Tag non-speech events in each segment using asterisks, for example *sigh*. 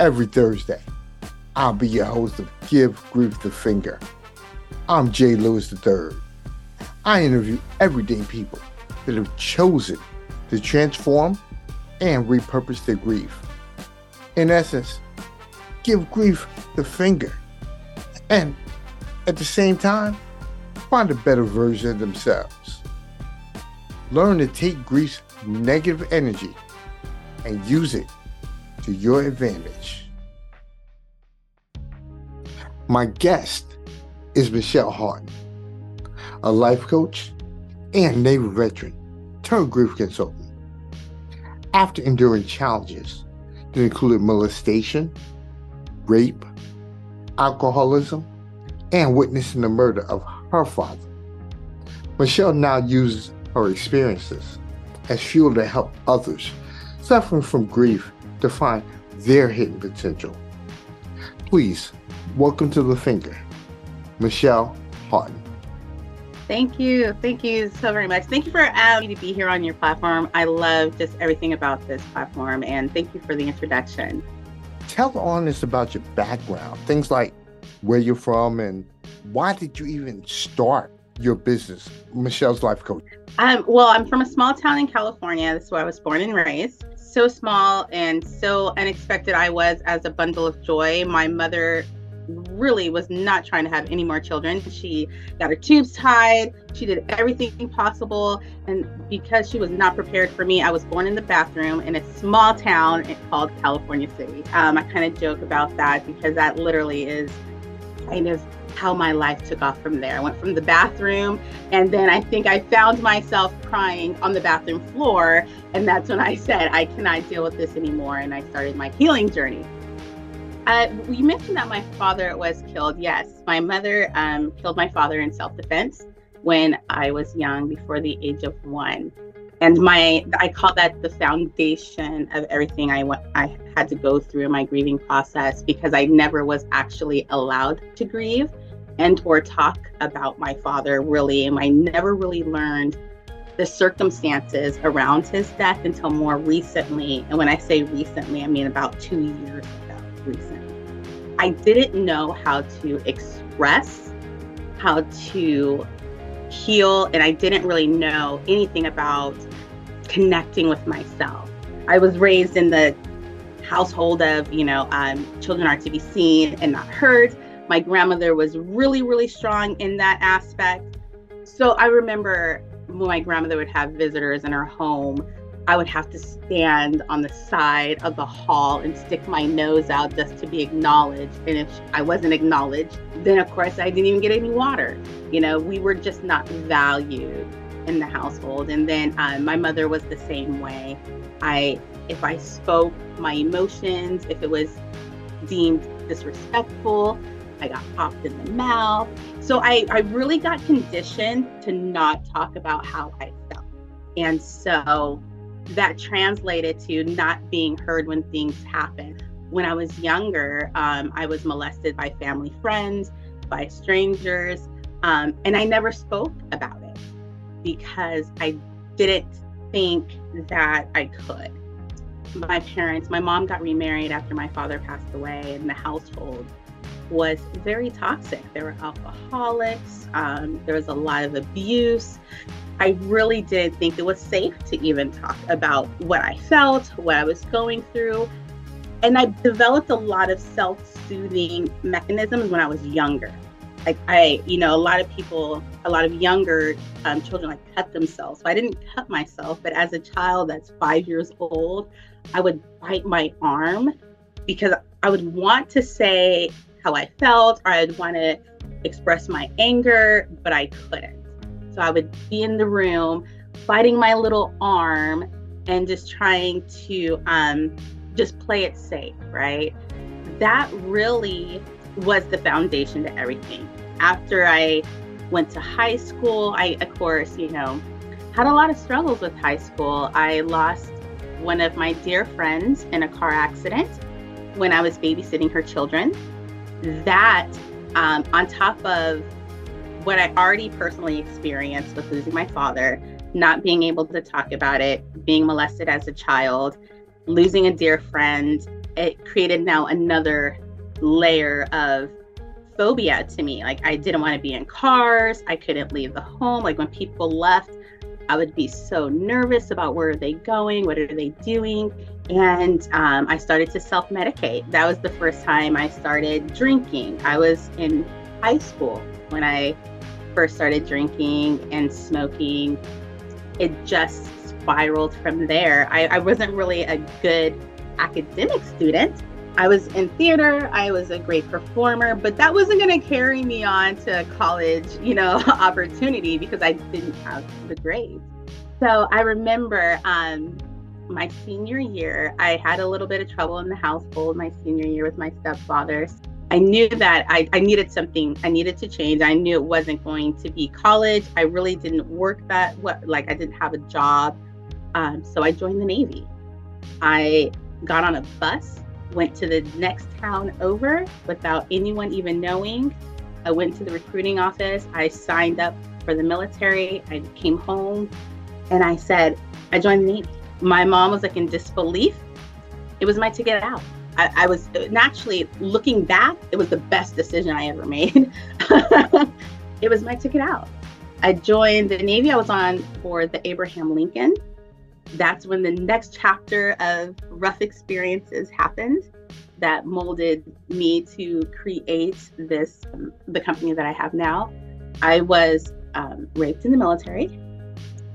Every Thursday, I'll be your host of Give Grief the Finger. I'm Jay Lewis III. I interview everyday people that have chosen to transform and repurpose their grief. In essence, give grief the finger. And at the same time, find a better version of themselves. Learn to take grief's negative energy and use it to your advantage. My guest is Michelle Haughton, a life coach and Navy veteran turned grief consultant. After enduring challenges that included molestation, rape, alcoholism, and witnessing the murder of her father, Michelle now uses her experiences as fuel to help others suffering from grief to find their hidden potential. Please welcome to the finger, Michelle Haughton. Thank you. Thank you so very much. Thank you for allowing me to be here on your platform. I love just everything about this platform and thank you for the introduction. Tell the audience about your background, things like where you're from and why did you even start your business, Michelle's Life Coach? Um, well, I'm from a small town in California. That's where I was born and raised so small and so unexpected I was as a bundle of joy. My mother really was not trying to have any more children. She got her tubes tied. She did everything possible. And because she was not prepared for me, I was born in the bathroom in a small town called California City. Um, I kind of joke about that because that literally is kind of how my life took off from there. I went from the bathroom, and then I think I found myself crying on the bathroom floor. And that's when I said, I cannot deal with this anymore. And I started my healing journey. Uh, you mentioned that my father was killed. Yes, my mother um, killed my father in self defense when I was young, before the age of one and my i call that the foundation of everything i went i had to go through in my grieving process because i never was actually allowed to grieve and or talk about my father really and i never really learned the circumstances around his death until more recently and when i say recently i mean about two years ago recently i didn't know how to express how to heal and I didn't really know anything about connecting with myself. I was raised in the household of, you know, um, children are to be seen and not heard. My grandmother was really, really strong in that aspect. So I remember when my grandmother would have visitors in her home, I would have to stand on the side of the hall and stick my nose out just to be acknowledged. And if I wasn't acknowledged, then of course I didn't even get any water. You know, we were just not valued in the household. And then um, my mother was the same way. I, if I spoke my emotions, if it was deemed disrespectful, I got popped in the mouth. So I, I really got conditioned to not talk about how I felt. And so that translated to not being heard when things happen. When I was younger, um, I was molested by family friends, by strangers, um, and I never spoke about it because I didn't think that I could. My parents, my mom got remarried after my father passed away, and the household was very toxic. There were alcoholics, um, there was a lot of abuse. I really did think it was safe to even talk about what I felt, what I was going through. And I developed a lot of self soothing mechanisms when I was younger. Like I, you know, a lot of people, a lot of younger um, children like cut themselves. So I didn't cut myself, but as a child that's five years old, I would bite my arm because I would want to say how I felt or I'd want to express my anger, but I couldn't. So I would be in the room biting my little arm and just trying to um, just play it safe, right? That really was the foundation to everything. After I went to high school, I, of course, you know, had a lot of struggles with high school. I lost one of my dear friends in a car accident when I was babysitting her children. That, um, on top of what I already personally experienced with losing my father, not being able to talk about it, being molested as a child, losing a dear friend, it created now another layer of phobia to me. Like I didn't want to be in cars. I couldn't leave the home. Like when people left, I would be so nervous about where are they going, what are they doing, and um, I started to self-medicate. That was the first time I started drinking. I was in high school when I first started drinking and smoking. It just spiraled from there. I, I wasn't really a good academic student. I was in theater, I was a great performer, but that wasn't going to carry me on to college, you know, *laughs* opportunity because I didn't have the grades. So I remember um, my senior year, I had a little bit of trouble in the household my senior year with my stepfather. I knew that I, I needed something, I needed to change. I knew it wasn't going to be college. I really didn't work that what like I didn't have a job. Um, so I joined the Navy. I got on a bus, went to the next town over without anyone even knowing. I went to the recruiting office. I signed up for the military. I came home and I said, I joined the Navy. My mom was like in disbelief. It was my ticket out. I, I was naturally looking back, it was the best decision I ever made. *laughs* it was my ticket out. I joined the Navy. I was on board the Abraham Lincoln that's when the next chapter of rough experiences happened that molded me to create this um, the company that I have now. I was um, raped in the military.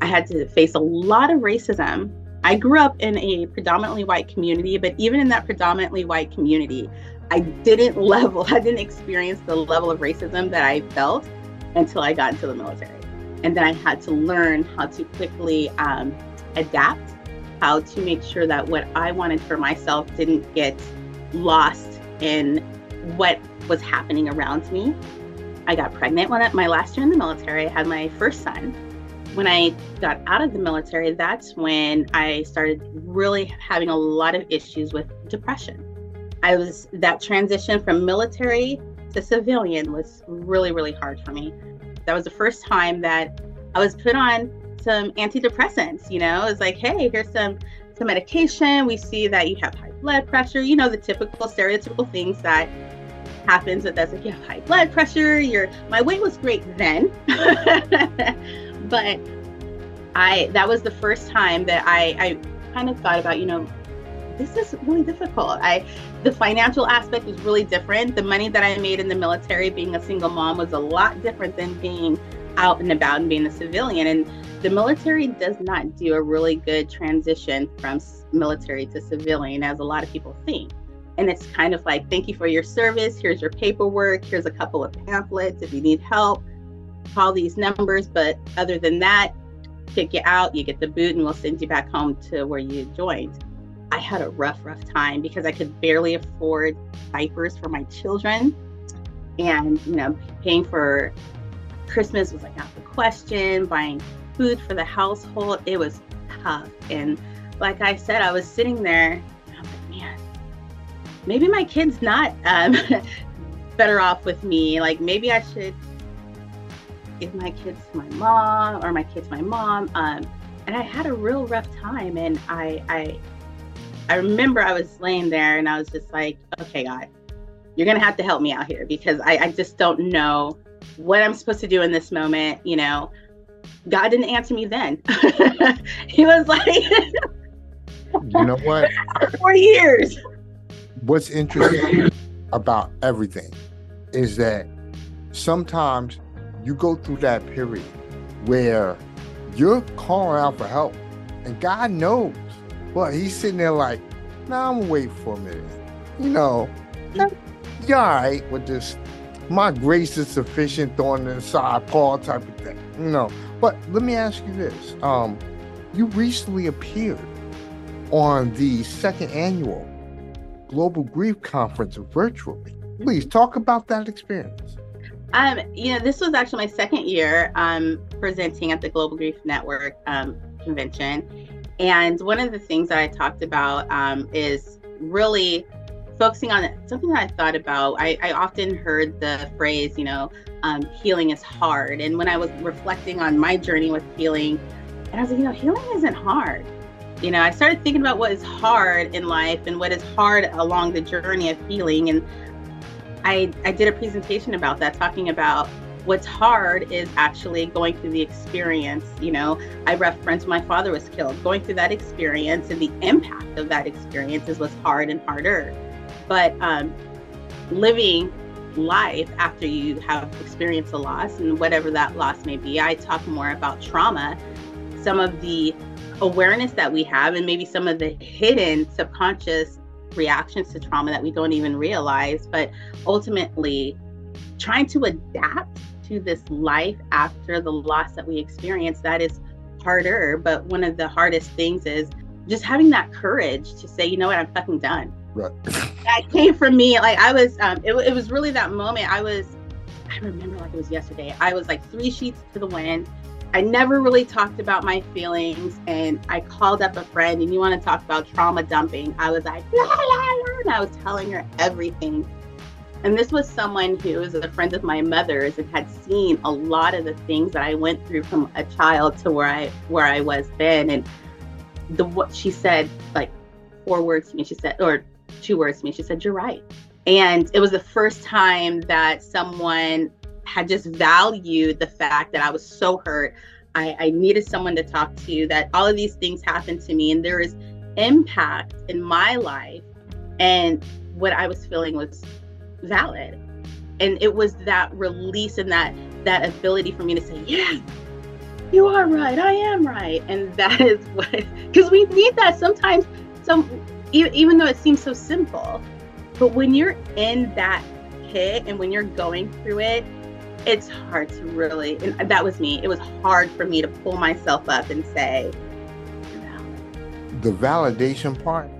I had to face a lot of racism. I grew up in a predominantly white community, but even in that predominantly white community, I didn't *laughs* level, I didn't experience the level of racism that I felt until I got into the military. And then I had to learn how to quickly um, adapt, how to make sure that what I wanted for myself didn't get lost in what was happening around me. I got pregnant when I, my last year in the military. I had my first son. When I got out of the military, that's when I started really having a lot of issues with depression. I was that transition from military to civilian was really, really hard for me. That was the first time that I was put on some antidepressants. You know, it's like, hey, here's some some medication. We see that you have high blood pressure. You know, the typical stereotypical things that happens that us. Like you have high blood pressure. Your my weight was great then, *laughs* but I that was the first time that I I kind of thought about you know this is really difficult. I the financial aspect was really different. The money that I made in the military being a single mom was a lot different than being out and about and being a civilian. And the military does not do a really good transition from military to civilian, as a lot of people think. And it's kind of like, thank you for your service. Here's your paperwork. Here's a couple of pamphlets. If you need help, call these numbers. But other than that, kick you out, you get the boot, and we'll send you back home to where you joined. I had a rough, rough time because I could barely afford diapers for my children. And, you know, paying for Christmas was like out the question, buying food for the household. It was tough. And like I said, I was sitting there and I was like, man, maybe my kid's not um, *laughs* better off with me. Like maybe I should give my kids to my mom or my kids my mom. Um, and I had a real rough time. And I, I, I remember I was laying there and I was just like, okay, God, you're going to have to help me out here because I, I just don't know what I'm supposed to do in this moment. You know, God didn't answer me then. *laughs* he was like, you know what? *laughs* Four years. What's interesting about everything is that sometimes you go through that period where you're calling out for help and God knows. Well, he's sitting there like, nah, I'm wait for a minute. You know, you're all right with this. My grace is sufficient on the side, Paul type of thing. You know, but let me ask you this. Um, you recently appeared on the second annual Global Grief Conference virtually. Please talk about that experience. Um, you know, this was actually my second year um, presenting at the Global Grief Network um, convention. And one of the things that I talked about um, is really focusing on something that I thought about. I, I often heard the phrase, you know, um, healing is hard. And when I was reflecting on my journey with healing, and I was like, you know, healing isn't hard. You know, I started thinking about what is hard in life and what is hard along the journey of healing. And I, I did a presentation about that, talking about what's hard is actually going through the experience. You know, I referenced my father was killed. Going through that experience and the impact of that experience is what's hard and harder. But um, living life after you have experienced a loss and whatever that loss may be, I talk more about trauma, some of the awareness that we have, and maybe some of the hidden subconscious reactions to trauma that we don't even realize. But ultimately, trying to adapt to this life after the loss that we experience, that is harder. But one of the hardest things is just having that courage to say, you know what, I'm fucking done. Right. *laughs* that came from me. Like I was, um, it, it was really that moment. I was, I remember like it was yesterday. I was like three sheets to the wind. I never really talked about my feelings, and I called up a friend, and you want to talk about trauma dumping? I was like, la, la, la, and I was telling her everything. And this was someone who was a friend of my mother's and had seen a lot of the things that I went through from a child to where I where I was then. And the what she said, like four words to me, she said, or two words to me, she said, You're right. And it was the first time that someone had just valued the fact that I was so hurt. I, I needed someone to talk to, that all of these things happened to me, and there is impact in my life. And what I was feeling was valid and it was that release and that that ability for me to say yeah you are right i am right and that is *laughs* what because we need that sometimes some even though it seems so simple but when you're in that pit and when you're going through it it's hard to really and that was me it was hard for me to pull myself up and say the validation part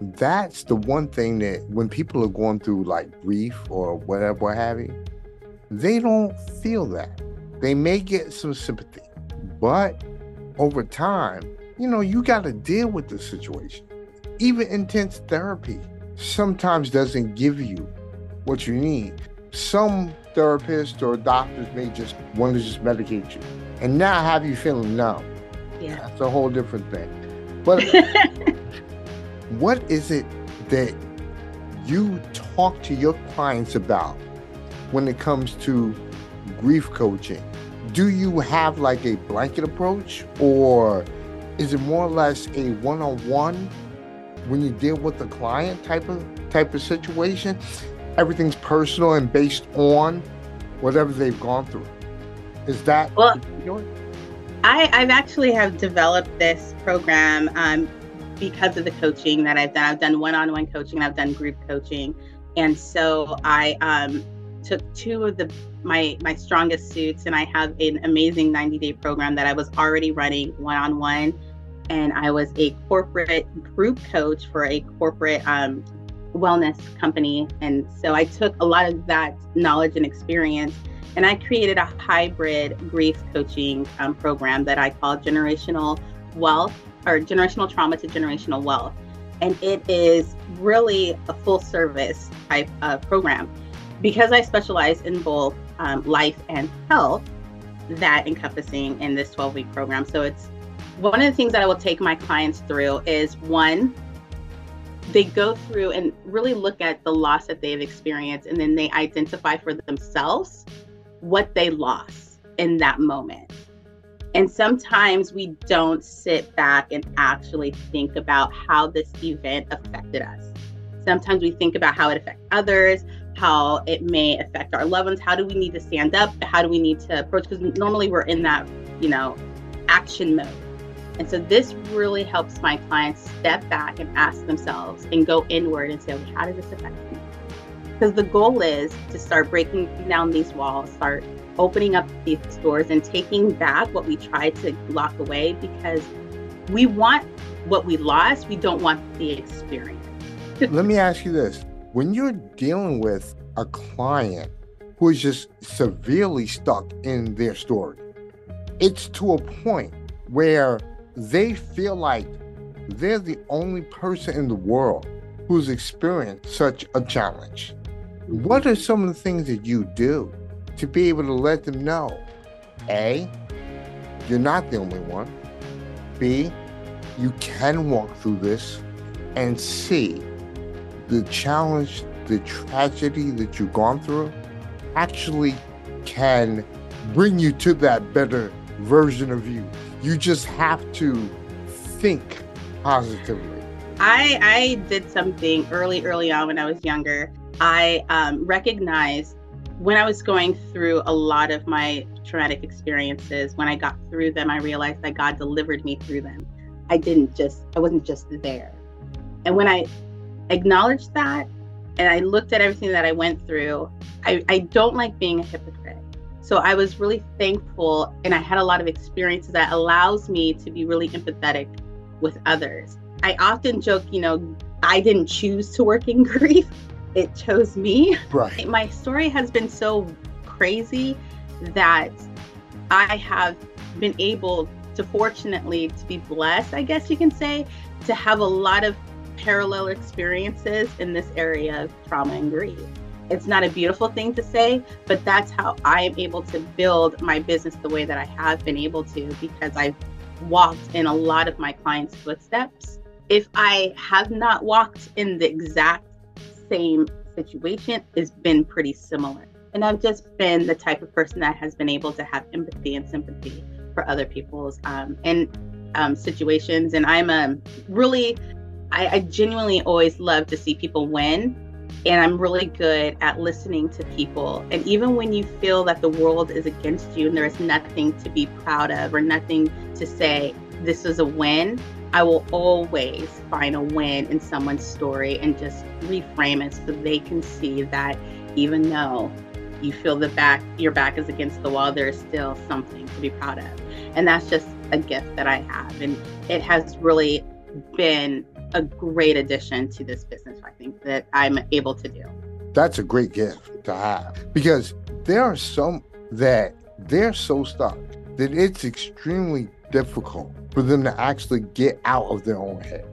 that's the one thing that when people are going through like grief or whatever, what have you, they don't feel that. They may get some sympathy, but over time, you know, you got to deal with the situation. Even intense therapy sometimes doesn't give you what you need. Some therapists or doctors may just want to just medicate you and now have you feeling numb. Yeah. That's a whole different thing. But *laughs* what is it that you talk to your clients about when it comes to grief coaching? Do you have like a blanket approach or is it more or less a one-on-one when you deal with the client type of type of situation? Everything's personal and based on whatever they've gone through. Is that well? I, I've actually have developed this program um, because of the coaching that I've done. I've done one-on-one coaching, I've done group coaching, and so I um, took two of the my my strongest suits, and I have an amazing 90-day program that I was already running one-on-one, and I was a corporate group coach for a corporate um, wellness company, and so I took a lot of that knowledge and experience. And I created a hybrid grief coaching um, program that I call Generational Wealth or generational trauma to generational wealth. And it is really a full service type of program. Because I specialize in both um, life and health, that encompassing in this 12 week program. So it's one of the things that I will take my clients through is one, they go through and really look at the loss that they've experienced and then they identify for themselves what they lost in that moment. And sometimes we don't sit back and actually think about how this event affected us. Sometimes we think about how it affects others, how it may affect our loved ones. How do we need to stand up? How do we need to approach? Because normally we're in that, you know, action mode. And so this really helps my clients step back and ask themselves and go inward and say, okay, how did this affect me? Because the goal is to start breaking down these walls, start opening up these doors and taking back what we tried to lock away because we want what we lost, we don't want the experience. *laughs* Let me ask you this when you're dealing with a client who is just severely stuck in their story, it's to a point where they feel like they're the only person in the world who's experienced such a challenge. What are some of the things that you do to be able to let them know A, you're not the only one. B, you can walk through this and see the challenge, the tragedy that you've gone through actually can bring you to that better version of you. You just have to think positively. I I did something early early on when I was younger. I um, recognized when I was going through a lot of my traumatic experiences. When I got through them, I realized that God delivered me through them. I didn't just I wasn't just there. And when I acknowledged that and I looked at everything that I went through, I, I don't like being a hypocrite. So I was really thankful and I had a lot of experiences that allows me to be really empathetic with others. I often joke, you know, I didn't choose to work in *laughs* grief. It chose me. Right. *laughs* My story has been so crazy that I have been able to fortunately to be blessed, I guess you can say, to have a lot of parallel experiences in this area of trauma and grief. It's not a beautiful thing to say, but that's how I am able to build my business the way that I have been able to because I've walked in a lot of my clients' footsteps. If I have not walked in the exact same situation, it's been pretty similar. And I've just been the type of person that has been able to have empathy and sympathy for other people's um, and um, situations. And I'm a um, really, I, I genuinely always love to see people win. And I'm really good at listening to people. And even when you feel that the world is against you and there is nothing to be proud of or nothing to say, this is a win, I will always find a win in someone's story and just reframe it so they can see that even though you feel the back your back is against the wall, there is still something to be proud of. And that's just a gift that I have. And it has really been a great addition to this business, I think, that I'm able to do. That's a great gift to have because there are some that they're so stuck that it's extremely difficult for them to actually get out of their own head.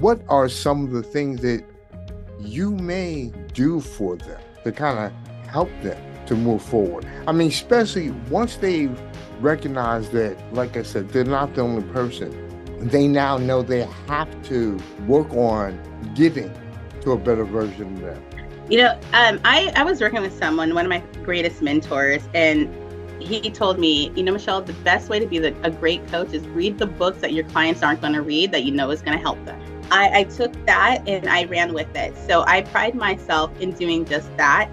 What are some of the things that you may do for them to kind of help them to move forward. I mean, especially once they've recognized that, like I said, they're not the only person, they now know they have to work on giving to a better version of them. You know, um, I, I was working with someone, one of my greatest mentors, and he told me, you know, Michelle, the best way to be the, a great coach is read the books that your clients aren't going to read that you know is going to help them. I, I took that and I ran with it. So I pride myself in doing just that.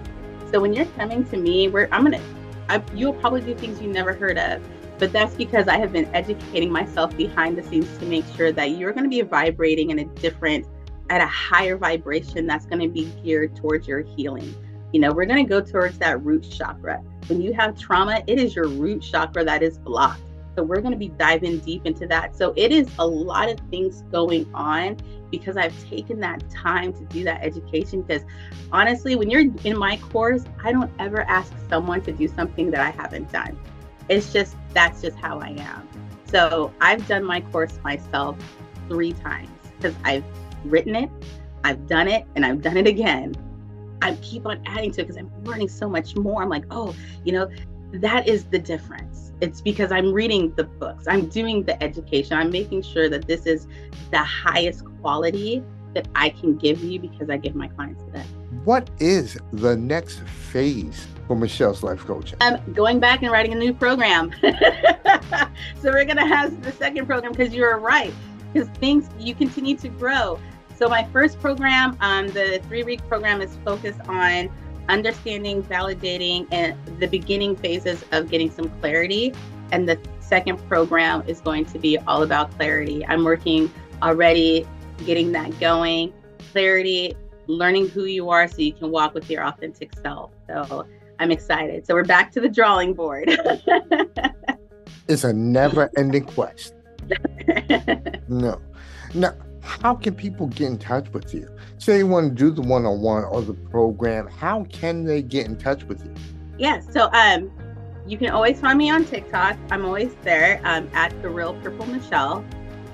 So when you're coming to me, where I'm gonna, I, you'll probably do things you never heard of, but that's because I have been educating myself behind the scenes to make sure that you're going to be vibrating in a different, at a higher vibration that's going to be geared towards your healing. You know, we're going to go towards that root chakra. When you have trauma, it is your root chakra that is blocked. So we're going to be diving deep into that. So it is a lot of things going on because I've taken that time to do that education. Because honestly, when you're in my course, I don't ever ask someone to do something that I haven't done. It's just that's just how I am. So I've done my course myself three times because I've written it, I've done it, and I've done it again. I keep on adding to it because I'm learning so much more. I'm like, oh, you know, that is the difference. It's because I'm reading the books, I'm doing the education, I'm making sure that this is the highest quality that I can give you because I give my clients that. What is the next phase for Michelle's life coaching? I'm um, going back and writing a new program. *laughs* so we're gonna have the second program because you're right. Because things you continue to grow. So my first program, um, the three-week program, is focused on understanding, validating, and the beginning phases of getting some clarity. And the second program is going to be all about clarity. I'm working already getting that going, clarity, learning who you are so you can walk with your authentic self. So I'm excited. So we're back to the drawing board. *laughs* it's a never ending quest. *laughs* no. Now, how can people get in touch with you? Say you want to do the one on one or the program, how can they get in touch with you? Yeah, so um, you can always find me on TikTok. I'm always there um, at the real purple Michelle.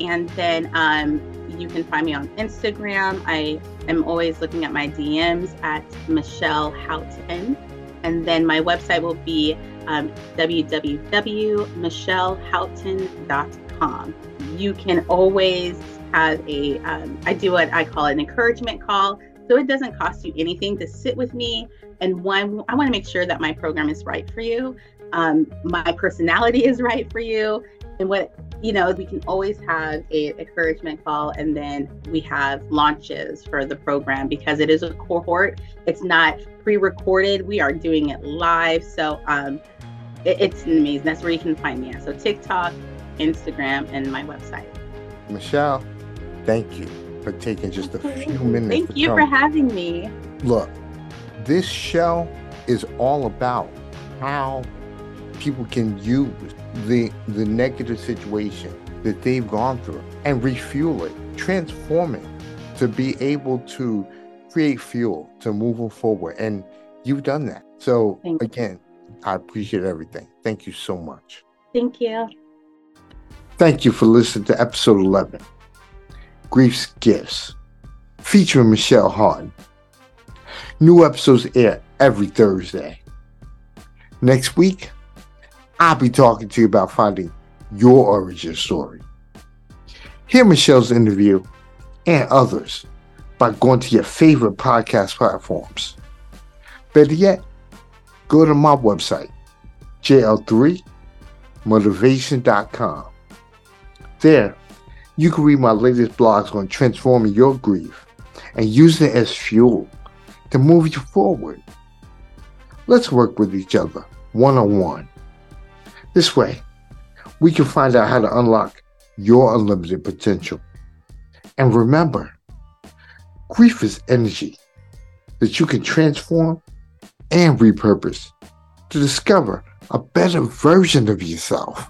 And then um, you can find me on Instagram. I am always looking at my DMs at Michelle Haughton. And then my website will be um, www.michellehaughton.com. you can always have a. Um, I do what I call an encouragement call. So it doesn't cost you anything to sit with me. And one, I want to make sure that my program is right for you. Um, my personality is right for you. And what, you know, we can always have a encouragement call and then we have launches for the program because it is a cohort. It's not pre-recorded. We are doing it live. So um, it, it's amazing. That's where you can find me at. So TikTok, Instagram, and my website. Michelle, thank you for taking just a few minutes. Thank you come. for having me. Look, this show is all about how people can use the the negative situation that they've gone through and refuel it, transform it to be able to create fuel to move them forward. And you've done that. So Thank again, you. I appreciate everything. Thank you so much. Thank you. Thank you for listening to episode 11 Grief's Gifts, featuring Michelle Haughton. New episodes air every Thursday. Next week, I'll be talking to you about finding your origin story. Hear Michelle's interview and others by going to your favorite podcast platforms. Better yet, go to my website, jl3motivation.com. There, you can read my latest blogs on transforming your grief and use it as fuel to move you forward. Let's work with each other one on one. This way, we can find out how to unlock your unlimited potential. And remember, grief is energy that you can transform and repurpose to discover a better version of yourself.